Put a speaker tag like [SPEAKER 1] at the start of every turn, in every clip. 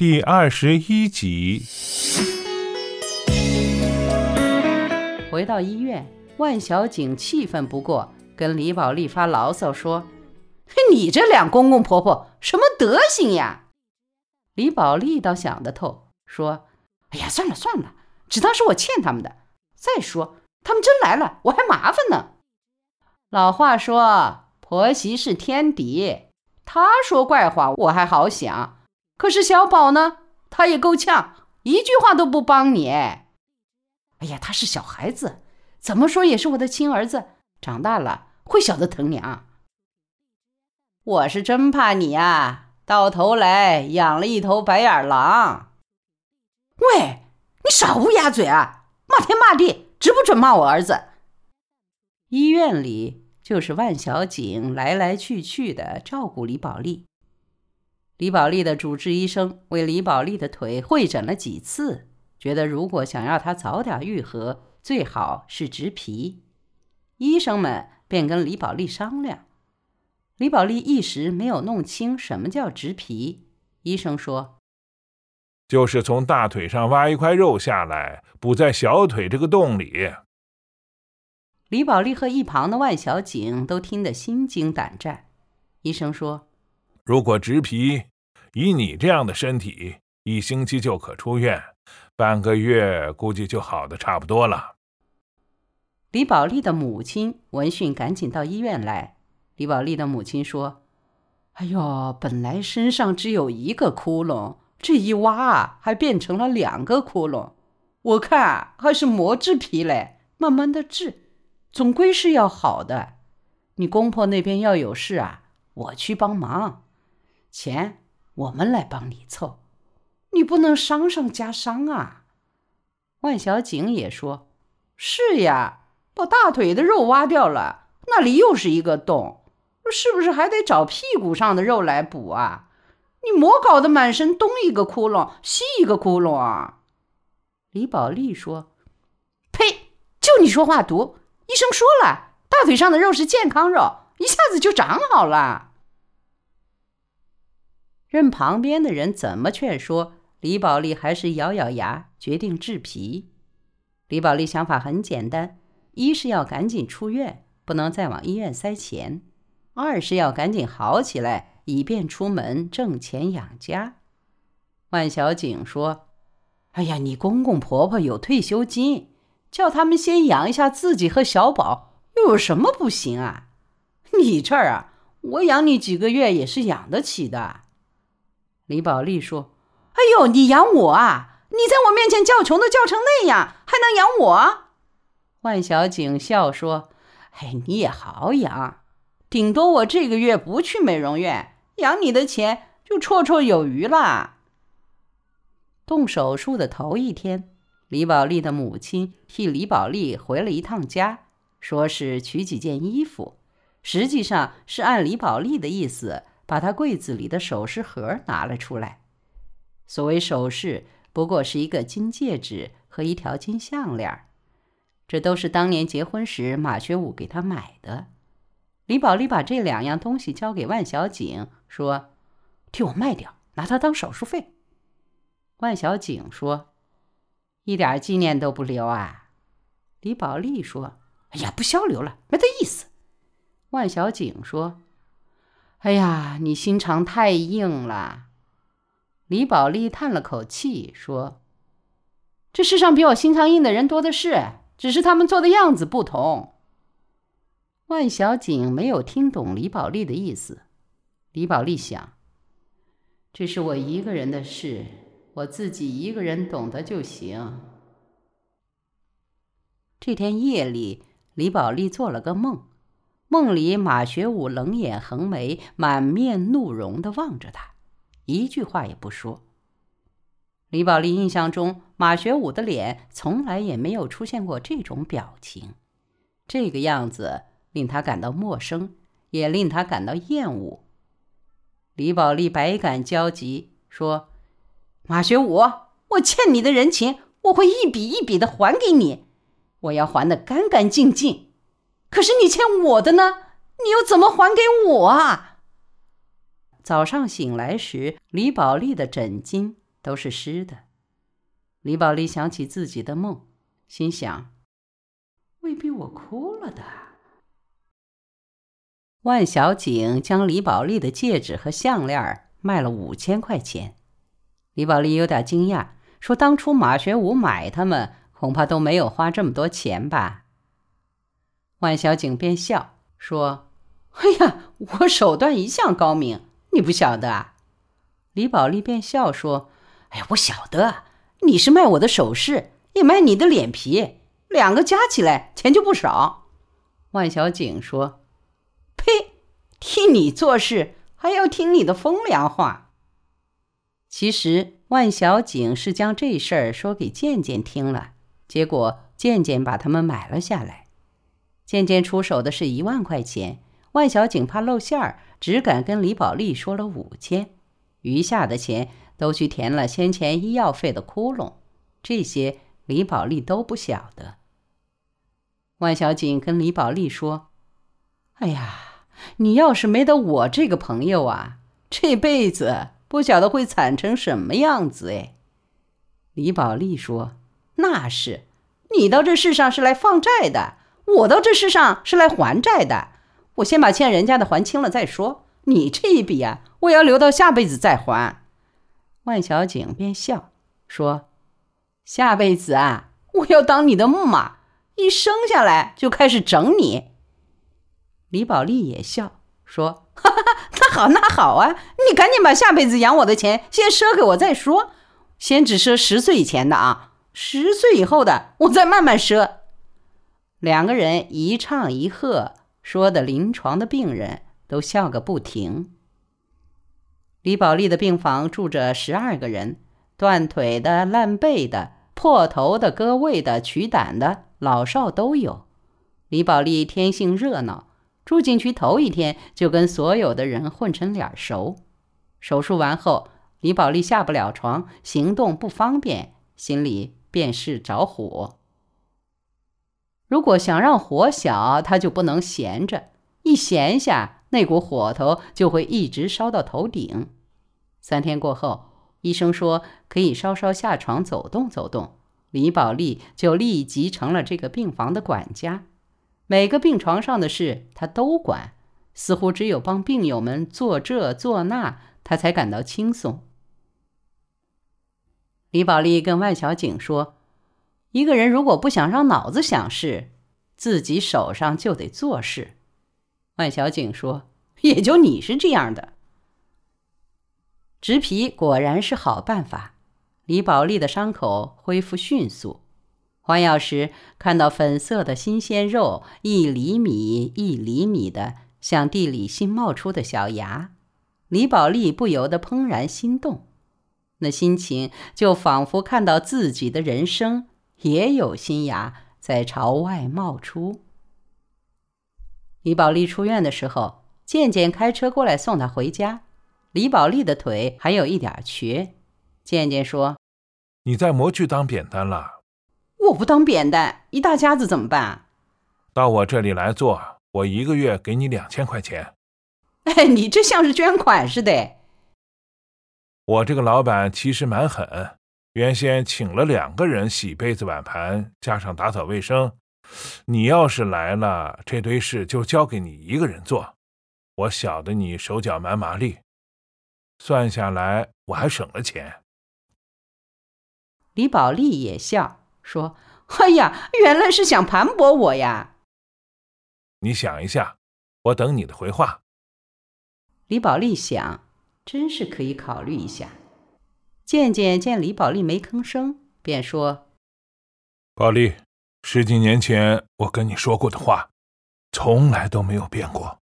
[SPEAKER 1] 第二十一集。
[SPEAKER 2] 回到医院，万小景气愤不过，跟李宝莉发牢骚说：“嘿你这两公公婆婆什么德行呀？”李宝莉倒想得透，说：“哎呀，算了算了，只当是我欠他们的。再说他们真来了，我还麻烦呢。老话说，婆媳是天敌。他说怪话我还好想，可是小宝呢，他也够呛，一句话都不帮你。哎呀，他是小孩子，怎么说也是我的亲儿子，长大了会晓得疼娘。我是真怕你啊！”到头来养了一头白眼狼。喂，你少乌鸦嘴啊！骂天骂地，准不准骂我儿子？医院里就是万小景来来去去的照顾李宝莉。李宝莉的主治医生为李宝莉的腿会诊了几次，觉得如果想要她早点愈合，最好是植皮。医生们便跟李宝莉商量。李宝莉一时没有弄清什么叫植皮。医生说：“
[SPEAKER 1] 就是从大腿上挖一块肉下来，补在小腿这个洞里。”
[SPEAKER 2] 李宝莉和一旁的万小景都听得心惊胆战。医生说：“
[SPEAKER 1] 如果植皮，以你这样的身体，一星期就可出院，半个月估计就好的差不多了。”
[SPEAKER 2] 李宝莉的母亲闻讯赶紧到医院来。李宝莉的母亲说：“哎呦，本来身上只有一个窟窿，这一挖啊还变成了两个窟窿。我看还是磨制皮嘞，慢慢的治，总归是要好的。你公婆那边要有事啊，我去帮忙，钱我们来帮你凑，你不能伤上加伤啊。”万小景也说：“是呀，把大腿的肉挖掉了，那里又是一个洞。”是不是还得找屁股上的肉来补啊？你莫搞得满身东一个窟窿西一个窟窿啊！李宝莉说：“呸！就你说话毒！医生说了，大腿上的肉是健康肉，一下子就长好了。”任旁边的人怎么劝说，李宝莉还是咬咬牙，决定制皮。李宝莉想法很简单：一是要赶紧出院，不能再往医院塞钱。二是要赶紧好起来，以便出门挣钱养家。万小景说：“哎呀，你公公婆婆有退休金，叫他们先养一下自己和小宝，又有什么不行啊？你这儿啊，我养你几个月也是养得起的。”李宝莉说：“哎呦，你养我啊？你在我面前叫穷都叫成那样，还能养我？”万小景笑说：“哎，你也好养。”顶多我这个月不去美容院，养你的钱就绰绰有余啦。动手术的头一天，李宝莉的母亲替李宝莉回了一趟家，说是取几件衣服，实际上是按李宝莉的意思，把他柜子里的首饰盒拿了出来。所谓首饰，不过是一个金戒指和一条金项链，这都是当年结婚时马学武给他买的。李宝莉把这两样东西交给万小景，说：“替我卖掉，拿它当手术费。”万小景说：“一点纪念都不留啊！”李宝莉说：“哎呀，不消留了，没得意思。”万小景说：“哎呀，你心肠太硬了。”李宝莉叹了口气说：“这世上比我心肠硬的人多的是，只是他们做的样子不同。”万小景没有听懂李宝莉的意思。李宝莉想：“这是我一个人的事，我自己一个人懂得就行。”这天夜里，李宝莉做了个梦，梦里马学武冷眼横眉、满面怒容的望着她，一句话也不说。李宝莉印象中，马学武的脸从来也没有出现过这种表情，这个样子。令他感到陌生，也令他感到厌恶。李宝莉百感交集，说：“马学武，我欠你的人情，我会一笔一笔的还给你，我要还的干干净净。可是你欠我的呢？你又怎么还给我啊？”早上醒来时，李宝莉的枕巾都是湿的。李宝莉想起自己的梦，心想：未必我哭了的。万小景将李宝莉的戒指和项链卖了五千块钱。李宝莉有点惊讶，说：“当初马学武买他们，恐怕都没有花这么多钱吧？”万小景便笑说：“哎呀，我手段一向高明，你不晓得啊？”李宝莉便笑说：“哎呀，我晓得，你是卖我的首饰，也卖你的脸皮，两个加起来钱就不少。”万小景说。呸！替你做事还要听你的风凉话。其实万小景是将这事儿说给健健听了，结果健健把他们买了下来。渐渐出手的是一万块钱，万小景怕露馅儿，只敢跟李宝莉说了五千，余下的钱都去填了先前医药费的窟窿。这些李宝莉都不晓得。万小景跟李宝莉说：“哎呀。”你要是没得我这个朋友啊，这辈子不晓得会惨成什么样子哎。李宝莉说：“那是，你到这世上是来放债的，我到这世上是来还债的。我先把欠人家的还清了再说。你这一笔啊，我要留到下辈子再还。”万小景便笑说：“下辈子啊，我要当你的木马，一生下来就开始整你。”李宝莉也笑说：“ 哈哈，那好，那好啊！你赶紧把下辈子养我的钱先赊给我再说，先只赊十岁以前的啊，十岁以后的我再慢慢赊。”两个人一唱一和，说的临床的病人都笑个不停。李宝莉的病房住着十二个人，断腿的、烂背的、破头的、割胃的、取胆的，老少都有。李宝莉天性热闹。住进去头一天，就跟所有的人混成脸熟。手术完后，李宝莉下不了床，行动不方便，心里便是着火。如果想让火小，他就不能闲着，一闲下，那股火头就会一直烧到头顶。三天过后，医生说可以稍稍下床走动走动，李宝莉就立即成了这个病房的管家。每个病床上的事，他都管，似乎只有帮病友们做这做那，他才感到轻松。李宝莉跟万小景说：“一个人如果不想让脑子想事，自己手上就得做事。”万小景说：“也就你是这样的。”植皮果然是好办法，李宝莉的伤口恢复迅速。换药时看到粉色的新鲜肉，一厘米一厘米的，像地里新冒出的小芽，李宝莉不由得怦然心动，那心情就仿佛看到自己的人生也有新芽在朝外冒出。李宝莉出院的时候，健健开车过来送她回家。李宝莉的腿还有一点瘸，健健说：“
[SPEAKER 1] 你在模具当扁担了。”
[SPEAKER 2] 我不当扁担，一大家子怎么办？
[SPEAKER 1] 到我这里来做，我一个月给你两千块钱。
[SPEAKER 2] 哎，你这像是捐款似的。
[SPEAKER 1] 我这个老板其实蛮狠，原先请了两个人洗杯子碗盘，加上打扫卫生。你要是来了，这堆事就交给你一个人做。我晓得你手脚蛮麻利，算下来我还省了钱。
[SPEAKER 2] 李宝莉也笑。说：“哎呀，原来是想盘剥我呀！
[SPEAKER 1] 你想一下，我等你的回话。”
[SPEAKER 2] 李宝莉想，真是可以考虑一下。渐渐见李宝莉没吭声，便说：“
[SPEAKER 1] 宝莉，十几年前我跟你说过的话，从来都没有变过。”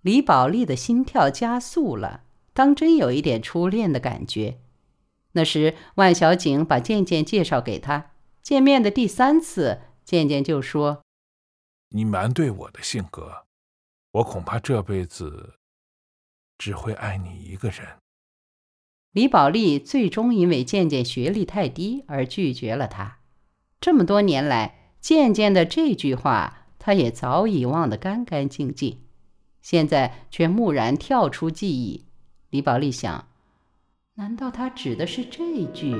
[SPEAKER 2] 李宝莉的心跳加速了，当真有一点初恋的感觉。那时，万小景把渐渐介绍给他。见面的第三次，渐渐就说：“
[SPEAKER 1] 你蛮对我的性格，我恐怕这辈子只会爱你一个人。”
[SPEAKER 2] 李宝莉最终因为渐渐学历太低而拒绝了他。这么多年来，渐渐的这句话，他也早已忘得干干净净，现在却蓦然跳出记忆。李宝莉想。难道他指的是这句？